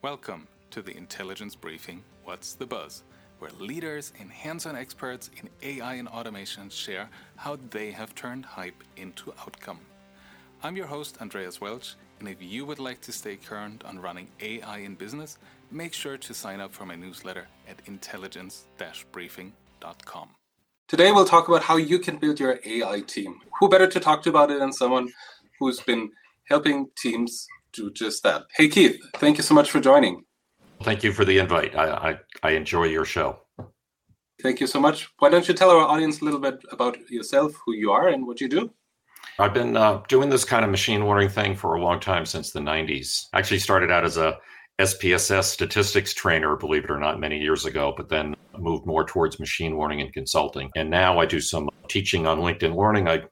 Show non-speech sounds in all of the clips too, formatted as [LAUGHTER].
Welcome to the Intelligence Briefing What's the Buzz, where leaders and hands on experts in AI and automation share how they have turned hype into outcome. I'm your host, Andreas Welsch, and if you would like to stay current on running AI in business, make sure to sign up for my newsletter at intelligence briefing.com. Today, we'll talk about how you can build your AI team. Who better to talk to about it than someone who's been helping teams do just that. Hey, Keith, thank you so much for joining. Thank you for the invite. I, I, I enjoy your show. Thank you so much. Why don't you tell our audience a little bit about yourself, who you are, and what you do? I've been uh, doing this kind of machine learning thing for a long time since the 90s. Actually, started out as a SPSS statistics trainer, believe it or not, many years ago, but then moved more towards machine learning and consulting. And now I do some teaching on LinkedIn Learning. I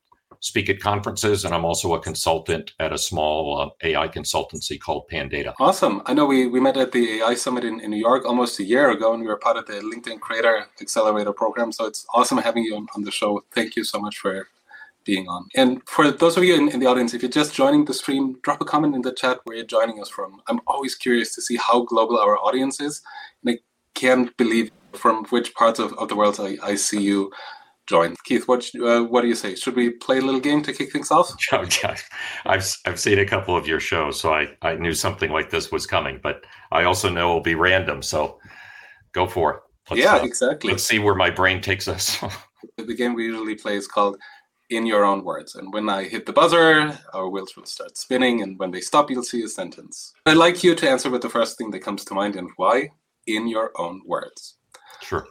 speak at conferences, and I'm also a consultant at a small uh, AI consultancy called Pandata. Awesome. I know we, we met at the AI Summit in, in New York almost a year ago, and we were part of the LinkedIn Creator Accelerator program. So it's awesome having you on, on the show. Thank you so much for being on. And for those of you in, in, the audience, if you're just joining the stream, drop a comment in the chat where you're joining us from. I'm always curious to see how global our audience is. And I can't believe from which parts of, of the world I, I see you join. Keith, what uh, what do you say? Should we play a little game to kick things off? [LAUGHS] Yeah, I've I've seen a couple of your shows, so I I knew something like this was coming, but I also know it'll be random. So go for it. Let's, yeah, uh, exactly. Let's see where my brain takes us. [LAUGHS] the game we usually play is called in your own words. And when I hit the buzzer, our wheels will start spinning. And when they stop, you'll see a sentence. I'd like you to answer with the first thing that comes to mind and why in your own words. Sure.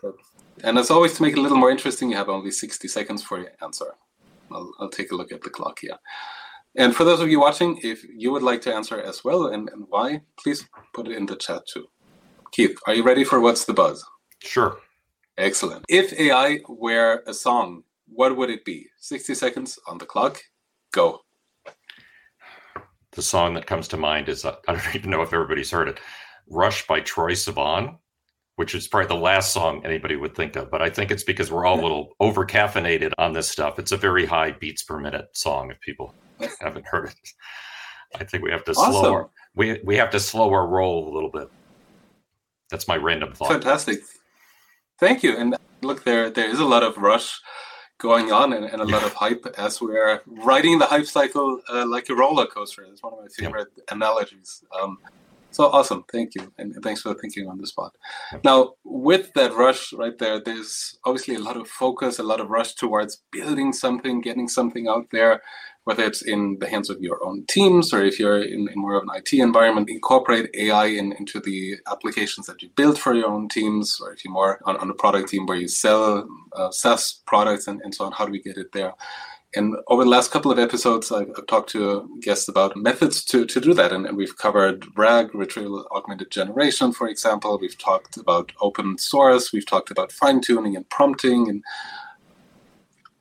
And as always, to make it a little more interesting, you have only 60 seconds for your answer. I'll, I'll take a look at the clock here. And for those of you watching, if you would like to answer as well and, and why, please put it in the chat too. Keith, are you ready for What's the Buzz? Sure. Excellent. If AI were a song, what would it be? 60 seconds on the clock. Go. The song that comes to mind is uh, I don't even know if everybody's heard it Rush by Troye Sivan which is probably the last song anybody would think of. But I think it's because we're all a little over caffeinated on this stuff. It's a very high beats per minute song. If people [LAUGHS] haven't heard it, I think we have to awesome. slow our, we we have to slow our roll a little bit. That's my random thought. Fantastic. Thank you. And look, there there is a lot of rush going on and, and a lot of hype as we're riding the hype cycle uh, like a roller coaster. It's one of my favorite analogies. Um, so awesome. Thank you. And thanks for thinking on the spot. Now, with that rush right there, there's obviously a lot of focus, a lot of rush towards building something, getting something out there, whether it's in the hands of your own teams or if you're in, in more of an IT environment, incorporate AI in, into the applications that you build for your own teams, or if you're more on, on a product team where you sell uh, SaaS products and, and so on, how do we get it there? And over the last couple of episodes, I've, I've talked to guests about methods to, to do that. And, and, we've covered RAG, retrieval augmented generation, for example. We've talked about open source. We've talked about fine tuning and prompting. And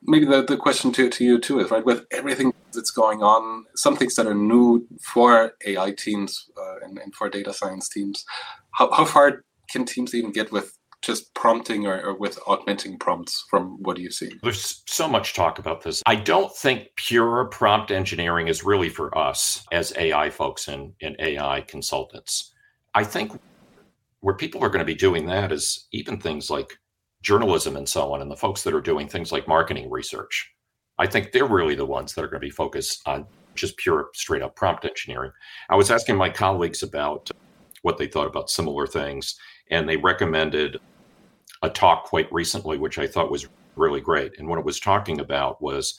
maybe the, the question to, to you, too, is right, with everything that's going on, some things that are new for AI teams uh, and, and for data science teams, how, how far can teams even get with just prompting or, or, with augmenting prompts from what do you see? There's so much talk about this. I don't think pure prompt engineering is really for us as AI folks and, and AI consultants. I think where people are going to be doing that is even things like journalism and so on, and the folks that are doing things like marketing research. I think they're really the ones that are going to be focused on just pure straight up prompt engineering. I was asking my colleagues about what they thought about similar things, and they recommended a talk quite recently, which I thought was really great. And what it was talking about was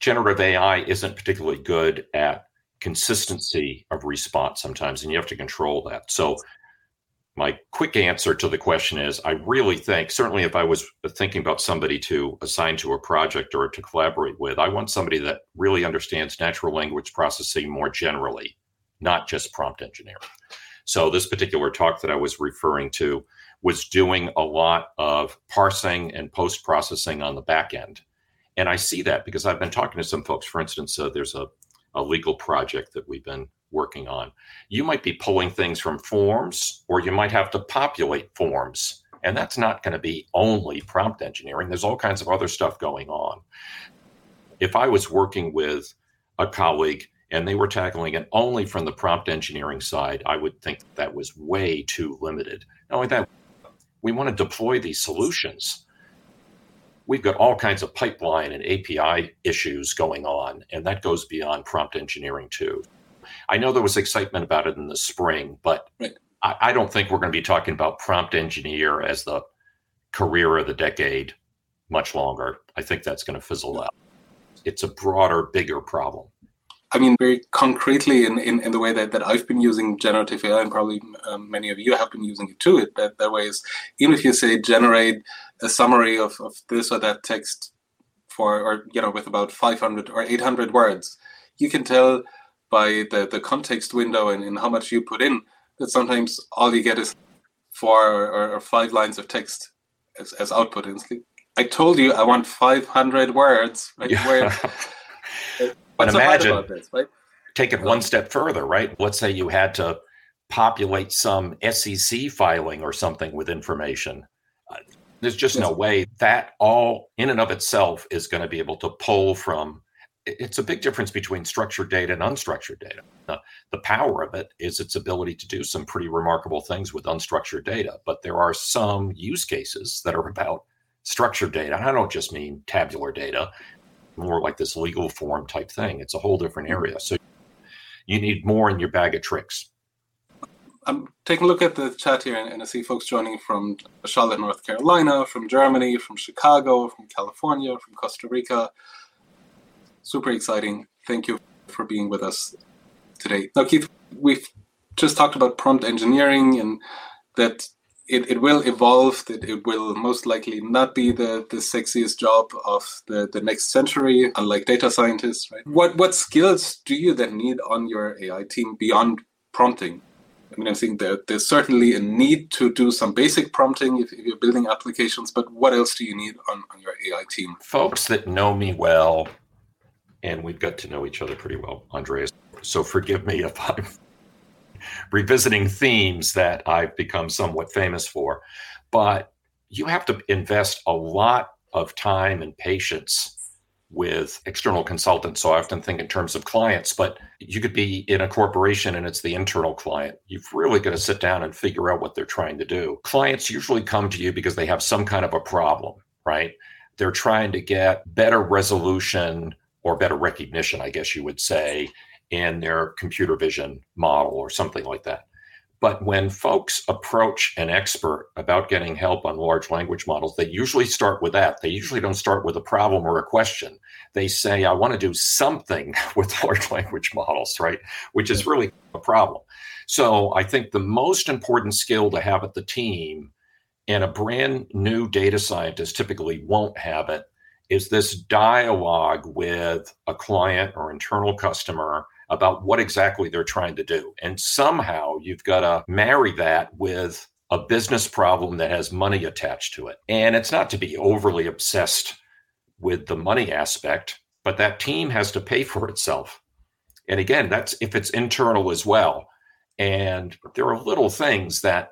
generative AI isn't particularly good at consistency of response sometimes, and you have to control that. So, my quick answer to the question is I really think, certainly if I was thinking about somebody to assign to a project or to collaborate with, I want somebody that really understands natural language processing more generally, not just prompt engineering. So, this particular talk that I was referring to was doing a lot of parsing and post processing on the back end. And I see that because I've been talking to some folks. For instance, uh, there's a, a legal project that we've been working on. You might be pulling things from forms, or you might have to populate forms. And that's not going to be only prompt engineering. There's all kinds of other stuff going on. If I was working with a colleague and they were tackling it only from the prompt engineering side, I would think that was way too limited. Not only that, we want to deploy these solutions. We've got all kinds of pipeline and API issues going on, and that goes beyond prompt engineering too. I know there was excitement about it in the spring, but right. I, I don't think we're going to be talking about prompt engineer as the career of the decade much longer. I think that's going to fizzle out. It's a broader, bigger problem. I mean, very concretely in, in, in, the way that, that I've been using generative AI, and probably um, many of you have been using it too, it, that, that way is even if you say generate a summary of, of this or that text for, or, you know, with about 500 or 800 words, you can tell by the, the context window and, and how much you put in that sometimes all you get is four or, or five lines of text as, as output. And like, I told you I want 500 words. Right? Yeah. Where, [LAUGHS] but imagine, this, right? take it one step further, right? Let's say you had to populate some SEC filing or something with information. Uh, there's just no way that all in and of itself is going to be able to pull from it's a big difference between structured data and unstructured data. Uh, the power of it is its ability to do some pretty remarkable things with unstructured data. But there are some use cases that are about structured data. And I don't just mean tabular data, more like this legal form type thing. It's a whole different mm-hmm. area. So you need more in your bag of tricks. Um, I'm taking a look at the chat here, and I see folks joining from Charlotte, North Carolina, from Germany, from Chicago, from California, from Costa Rica super exciting. Thank you for being with us today. Now, Keith, we've just talked about prompt engineering and that it, it will evolve, that it will most likely not be the, the sexiest job of the, the next century, unlike data scientists, right? What what skills do you then need on your AI team beyond prompting? I mean, I think there, there's certainly a need to do some basic prompting if, if, you're building applications, but what else do you need on, on your AI team? Folks that know me well and we've got to know each other pretty well, Andreas. So forgive me if I'm revisiting themes that I've become somewhat famous for. But you have to invest a lot of time and patience with external consultants. So I often think in terms of clients, but you could be in a corporation and it's the internal client. You've really got to sit down and figure out what they're trying to do. Clients usually come to you because they have some kind of a problem, right? They're trying to get better resolution or better recognition, I guess you would say, in their computer vision model or something like that. But when folks approach an expert about getting help on large language models, they usually start with that. They usually don't start with a problem or a question. They say, I want to do something [LAUGHS] with large language models, right? Which is really a problem. So I think the most important skill to have at the team, and a brand new data scientist typically won't have it, is this dialogue with a client or internal customer about what exactly they're trying to do. And somehow you've got to marry that with a business problem that has money attached to it. And it's not to be overly obsessed with the money aspect, but that team has to pay for itself. And again, that's if it's internal as well. And there are little things that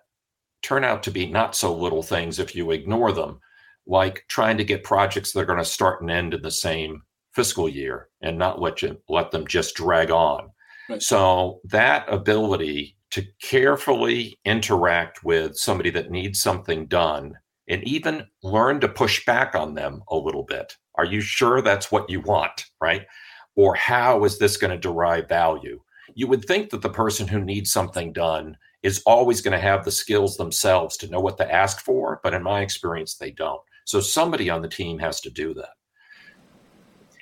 turn out to be not so little things if you ignore them like trying to get projects that are going to start and end in the same fiscal year and not let you let them just drag on. Right. So that ability to carefully interact with somebody that needs something done and even learn to push back on them a little bit. Are you sure that's what you want, right? Or how is this going to derive value? You would think that the person who needs something done is always going to have the skills themselves to know what to ask for, but in my experience, they don't. So somebody on the team has to do that.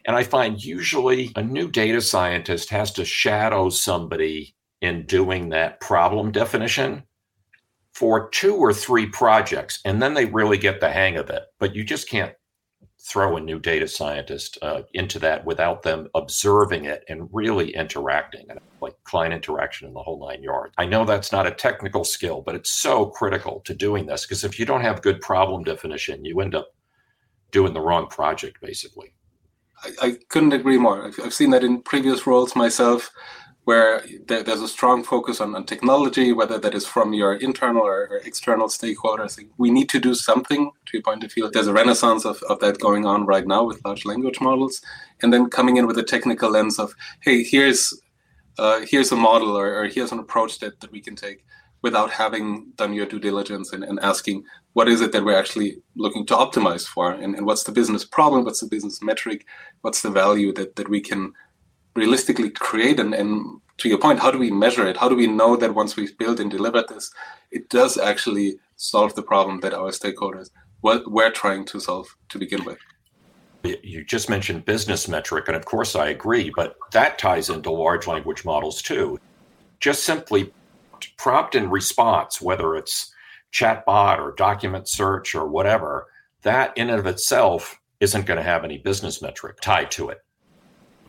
And I find usually a new data scientist has to shadow somebody in doing that problem definition for two or three projects, and then they really get the hang of it. But you just can't throw a new data scientist uh, into that without them observing it and really interacting, and like client interaction in the whole nine yards. I know that's not a technical skill, but it's so critical to doing this because if you don't have good problem definition, you end up doing the wrong project, basically. I, I couldn't agree more. I've, I've seen that in previous roles myself where there, there's a strong focus on, on technology, whether that is from your internal or, or, external stakeholders. We need to do something to your point of view. There's a renaissance of, of that going on right now with large language models. And then coming in with a technical lens of, hey, here's uh, here's a model or, or, here's an approach that, that we can take without having done your due diligence and, and asking what is it that we're actually looking to optimize for and, and what's the business problem, what's the business metric, what's the value that, that we can realistically create and, and to your point, how do we measure it? How do we know that once we've built and delivered this, it does actually solve the problem that our stakeholders we're trying to solve to begin with? You just mentioned business metric, and of course I agree, but that ties into large language models too. Just simply prompt and response, whether it's chatbot or document search or whatever, that in and of itself isn't going to have any business metric tied to it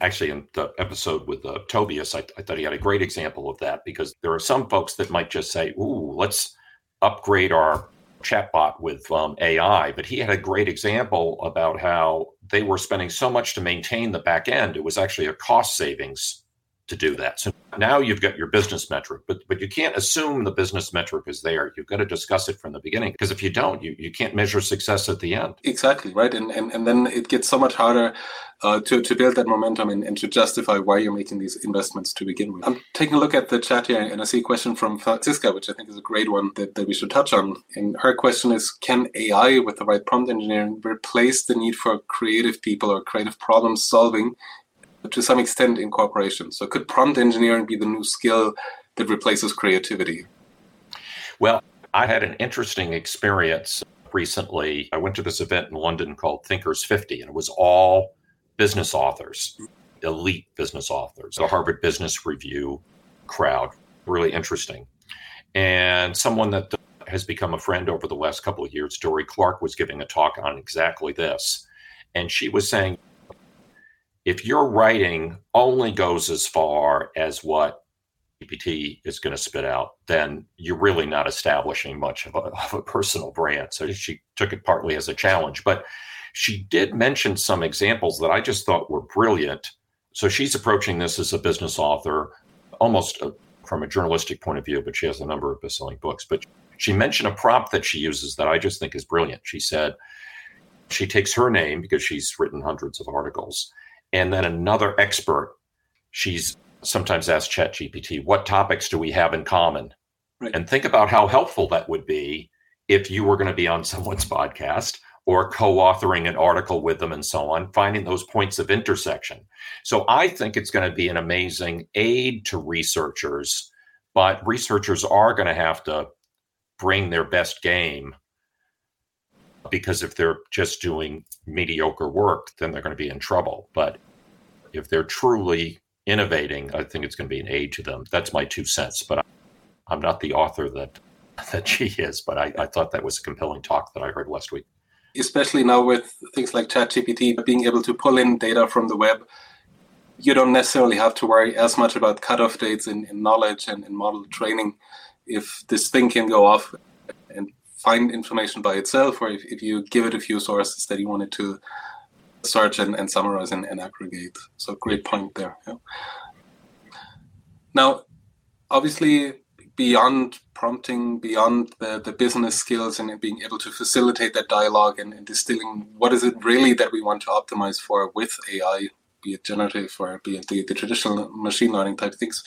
actually in the episode with uh, Tobias, I, I, thought he had a great example of that because there are some folks that might just say, "Ooh, let's upgrade our chatbot with um, AI." But he had a great example about how they were spending so much to maintain the back end; it was actually a cost savings to do that. So now you've got your business metric, but but you can't assume the business metric is there. You've got to discuss it from the beginning because if you don't, you, you can't measure success at the end. Exactly right, and and, and then it gets so much harder uh, to to build that momentum and, and to justify why you're making these investments to begin with. I'm taking a look at the chat here, and I see a question from Francisca, which I think is a great one that, that we should touch on. And her question is: Can AI with the right prompt engineering replace the need for creative people or creative problem solving to some extent in corporations. So could prompt engineering be the new skill that replaces creativity? Well, I had an interesting experience recently. I went to this event in London called Thinkers 50, and it was all business authors, elite business authors, the Harvard Business Review crowd. Really interesting. And someone that has become a friend over the last couple of years, Dorie Clark, was giving a talk on exactly this. And she was saying, if your writing only goes as far as what GPT is going to spit out, then you're really not establishing much of a, of a, personal brand. So she took it partly as a challenge, but she did mention some examples that I just thought were brilliant. So she's approaching this as a business author, almost a, from a journalistic point of view, but she has a number of best-selling books. But she mentioned a prompt that she uses that I just think is brilliant. She said she takes her name because she's written hundreds of articles and then another expert. She's sometimes asked ChatGPT, what topics do we have in common? Right. And think about how helpful that would be if you were going to be on [LAUGHS] someone's podcast or co-authoring an article with them and so on, finding those points of intersection. So I think it's going to be an amazing aid to researchers, but researchers are going to have to bring their best game because if they're just doing mediocre work, then they're going to be in trouble. But if they're truly innovating, I think it's going to be an aid to them. That's my two cents. But I'm not the author that [LAUGHS] that she is. But I, I thought that was a compelling talk that I heard last week. Especially now with things like ChatGPT being able to pull in data from the web, you don't necessarily have to worry as much about cutoff dates in, in knowledge and in model training. If this thing can go off find information by itself, or if, if you give it a few sources that you wanted to search and, and summarize and, and, aggregate. So great point there. Yeah. Now, obviously, beyond prompting, beyond the, the business skills and being able to facilitate that dialogue and, and distilling what is it really that we want to optimize for with AI, be it generative or be it the, the traditional machine learning type things,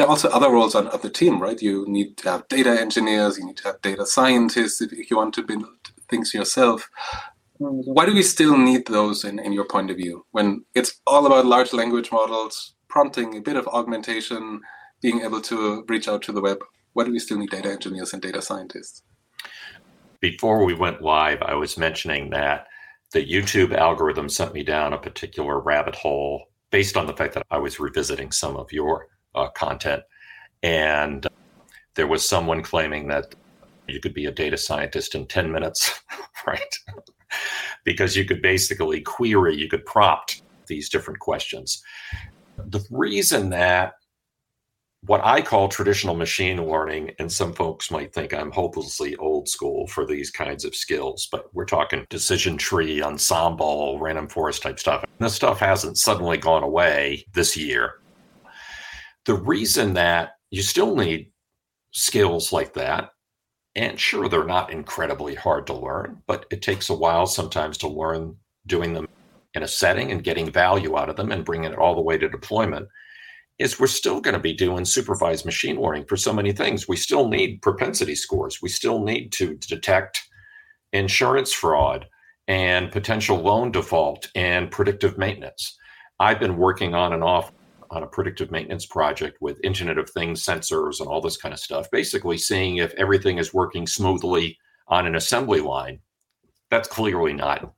there are also other roles on, on the team, right? You need to have data engineers, you need to have data scientists if, if you want to build things yourself. Why do we still need those in, in your point of view when it's all about large language models, prompting a bit of augmentation, being able to reach out to the web? Why do we still need data engineers and data scientists? Before we went live, I was mentioning that the YouTube algorithm sent me down a particular rabbit hole based on the fact that I was revisiting some of your uh, content. And there was someone claiming that you could be a data scientist in 10 minutes, [LAUGHS] right? because you could basically query, you could prompt these different questions. The reason that what I call traditional machine learning, and some folks might think I'm hopelessly old school for these kinds of skills, but we're talking decision tree, ensemble, random forest type stuff. This stuff hasn't suddenly gone away this year. The reason that you still need skills like that, and sure, they're not incredibly hard to learn, but it takes a while sometimes to learn doing them in a setting and getting value out of them and bringing it all the way to deployment, is we're still going to be doing supervised machine learning for so many things. We still need propensity scores. We still need to detect insurance fraud and potential loan default and predictive maintenance. I've been working on and off on a predictive maintenance project with Internet of Things sensors and all this kind of stuff, basically seeing if everything is working smoothly on an assembly line. That's clearly not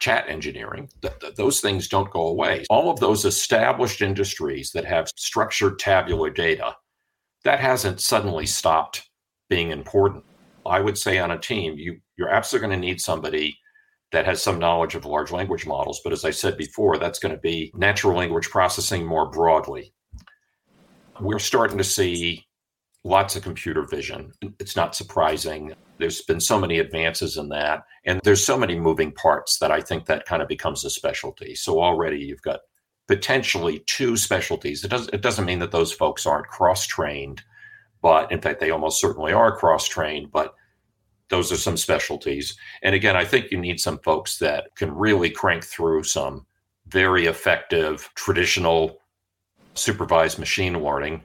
chat engineering. Th- th- those things don't go away. All of those established industries that have structured tabular data, that hasn't suddenly stopped being important. I would say on a team, you, you're absolutely going to need somebody that has some knowledge of large language models. But as I said before, that's going to be natural language processing more broadly. We're starting to see lots of computer vision. It's not surprising. There's been so many advances in that. And there's so many moving parts that I think that kind of becomes a specialty. So already you've got potentially two specialties. It, does, it doesn't mean that those folks aren't cross trained, but in fact, they almost certainly are cross trained. But those are some specialties. And again, I think you need some folks that can really crank through some very effective traditional supervised machine learning.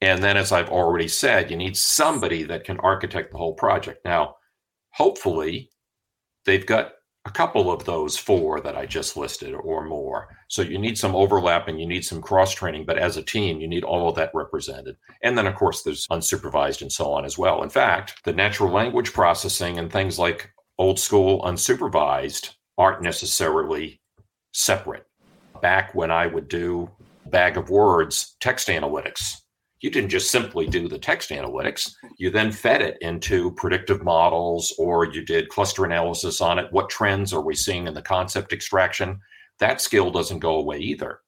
And then, as I've already said, you need somebody that can architect the whole project. Now, hopefully, they've got a couple of those four that I just listed or more. So you need some overlap and you need some cross training, but as a team, you need all of that represented. And then, of course, there's unsupervised and so on as well. In fact, the natural language processing and things like old school unsupervised aren't necessarily separate. Back when I would do bag of words text analytics, you didn't just simply do the text analytics. You then fed it into predictive models or you did cluster analysis on it. What trends are we seeing in the concept extraction? That skill doesn't go away either.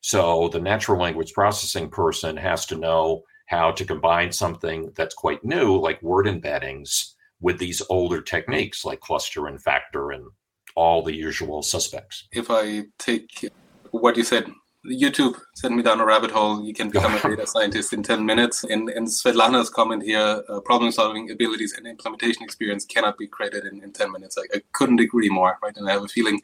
So the natural language processing person has to know how to combine something that's quite new, like word embeddings, with these older techniques like cluster and factor and all the usual suspects. If I take what you said YouTube sent me down a rabbit hole. You can become a [LAUGHS] data scientist in 10 minutes. And, in Svetlana's comment here, uh, problem solving abilities and implementation experience cannot be created in, in 10 minutes. I, I, couldn't agree more, right? And I have a feeling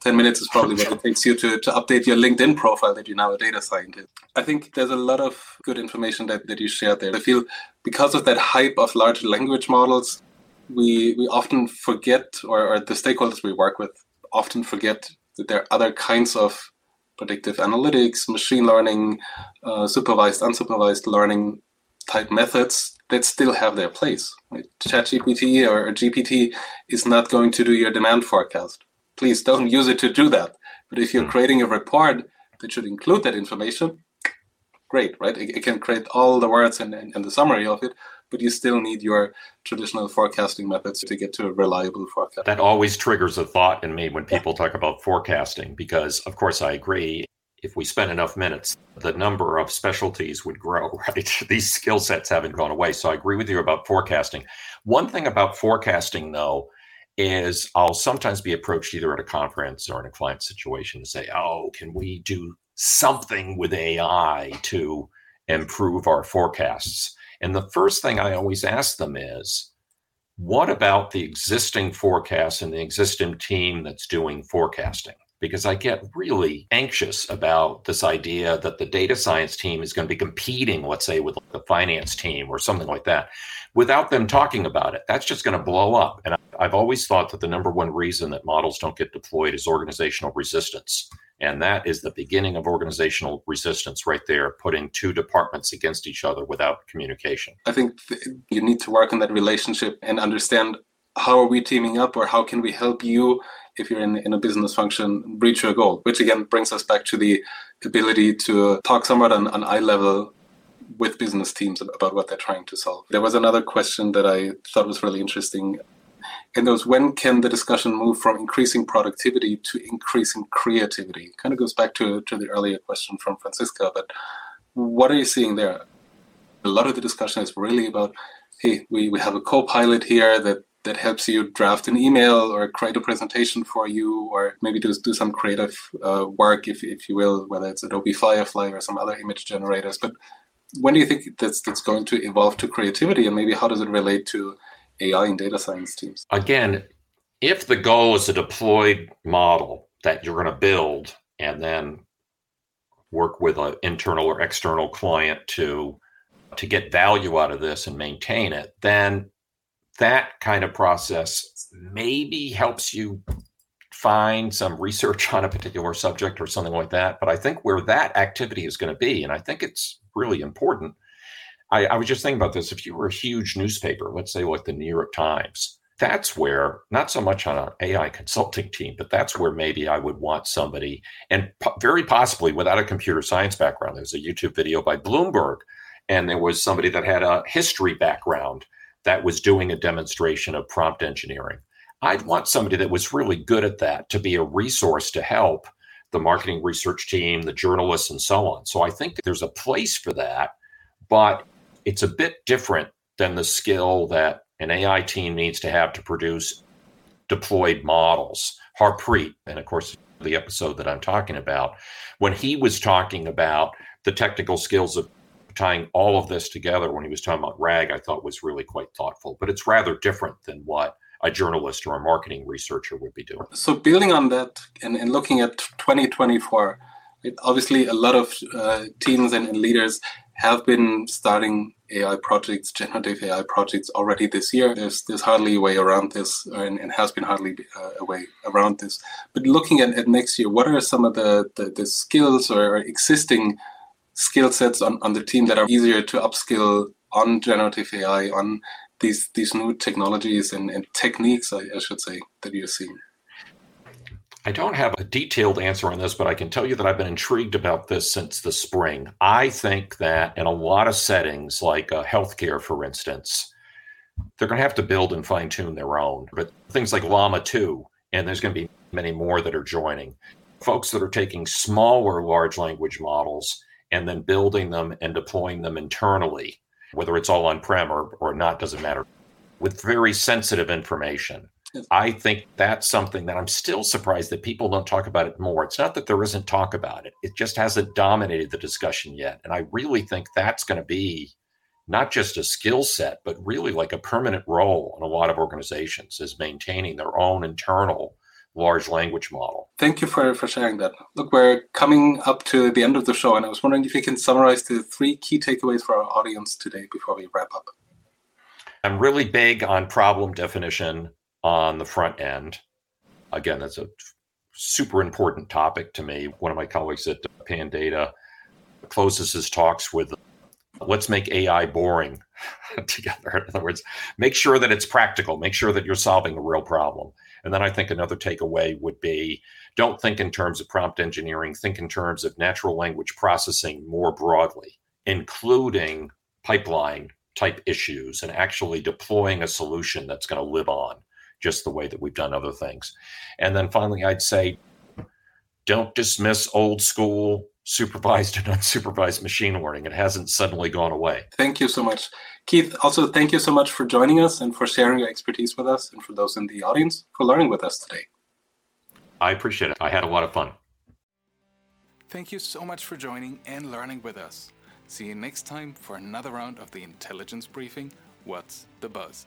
10 minutes is probably what it [LAUGHS] takes you to, to update your LinkedIn profile that you're now a data scientist. I think there's a lot of good information that, that you shared there. I feel because of that hype of large language models, we, we often forget, or, or the stakeholders we work with often forget that there are other kinds of predictive analytics, machine learning, uh, supervised, unsupervised learning type methods that still have their place. Right? ChatGPT or GPT is not going to do your demand forecast. Please don't [LAUGHS] use it to do that. But if you're hmm. creating a report that should include that information, great, right? It, it can create all the words and, and, and the summary of it, but you still need your traditional forecasting methods to get to a reliable forecast. That always triggers a thought in me when people talk about forecasting, because of course I agree. If we spend enough minutes, the number of specialties would grow, [LAUGHS] right? These skill sets haven't gone away. So I agree with you about forecasting. One thing about forecasting, though, is I'll sometimes be approached either at a conference or in a client situation to say, oh, can we do something with AI to improve our forecasts? And the first thing I always ask them is, what about the existing forecast and the existing team that's doing forecasting? Because I get really anxious about this idea that the data science team is going to be competing, let's say, with the finance team or something like that, without them talking about it. That's just going to blow up. And I've always thought that the number one reason that models don't get deployed is organizational resistance. And that is the beginning of organizational resistance right there, putting two departments against each other without communication. I think you need to work on that relationship and understand how are we teaming up or how can we help you if you're in, in a business function reach your goal, which again brings us back to the ability to talk somewhat on, on eye level with business teams about what they're trying to solve. There was another question that I thought was really interesting and those when can the discussion move from increasing productivity to increasing creativity? Kind of goes back to, to the earlier question from Francisca, but what are you seeing there? A lot of the discussion is really about, hey, we, we have a co-pilot here that that helps you draft an email or create a presentation for you or maybe do, do some creative uh, work if, if you will whether it's adobe firefly or some other image generators but when do you think that's that's going to evolve to creativity and maybe how does it relate to AI and data science teams? Again, if the goal is a deployed model that you're going to build and then work with an internal or external client to to get value out of this and maintain it, then that kind of process maybe helps you find some research on a particular subject or something like that. But I think where that activity is going to be, and I think it's really important. I, I was just thinking about this. If you were a huge newspaper, let's say like the New York Times, that's where not so much on an AI consulting team, but that's where maybe I would want somebody, and po- very possibly without a computer science background. There's a YouTube video by Bloomberg, and there was somebody that had a history background that was doing a demonstration of prompt engineering. I'd want somebody that was really good at that to be a resource to help the marketing research team, the journalists, and so on. So I think there's a place for that, but it's a bit different than the skill that an AI team needs to have to produce deployed models. Harpreet, and of course, the episode that I'm talking about, when he was talking about the technical skills of tying all of this together when he was talking about RAG, I thought was really quite thoughtful. But it's rather different than what a journalist or a marketing researcher would be doing. So, building on that and, and looking at 2024, it, obviously a lot of uh, teams and, and leaders have been starting AI projects, generative AI projects already this year. There's there's hardly a way around this, and, and has been hardly uh, a way around this. But looking at, at next year, what are some of the, the, the skills or existing skill sets on, on the team that are easier to upskill on generative AI, on these these new technologies and, and techniques, I, I should say, that you're seeing? I don't have a detailed answer on this, but I can tell you that I've been intrigued about this since the spring. I think that in a lot of settings, like uh, healthcare, for instance, they're going to have to build and fine tune their own. But things like Llama 2, and there's going to be many more that are joining, folks that are taking smaller large language models and then building them and deploying them internally, whether it's all on prem or, or not, doesn't matter, with very sensitive information. I think that's something that I'm still surprised that people don't talk about it more. It's not that there isn't talk about it, it just hasn't dominated the discussion yet. And I really think that's going to be not just a skill set, but really like a permanent role in a lot of organizations is maintaining their own internal large language model. Thank you for, for sharing that. Look, we're coming up to the end of the show, and I was wondering if you can summarize the three key takeaways for our audience today before we wrap up. I'm really big on problem definition on the front end. Again, that's a super important topic to me. One of my colleagues at Pandata closes his talks with let's make AI boring [LAUGHS] together. In other words, make sure that it's practical, make sure that you're solving a real problem. And then I think another takeaway would be don't think in terms of prompt engineering, think in terms of natural language processing more broadly, including pipeline type issues and actually deploying a solution that's going to live on just the way that we've done other things. And then finally, I'd say don't dismiss old school supervised and [LAUGHS] unsupervised machine learning. It hasn't suddenly gone away. Thank you so much. Keith, also thank you so much for joining us and for sharing your expertise with us, and for those in the audience for learning with us today. I appreciate it. I had a lot of fun. Thank you so much for joining and learning with us. See you next time for another round of the intelligence briefing What's the Buzz?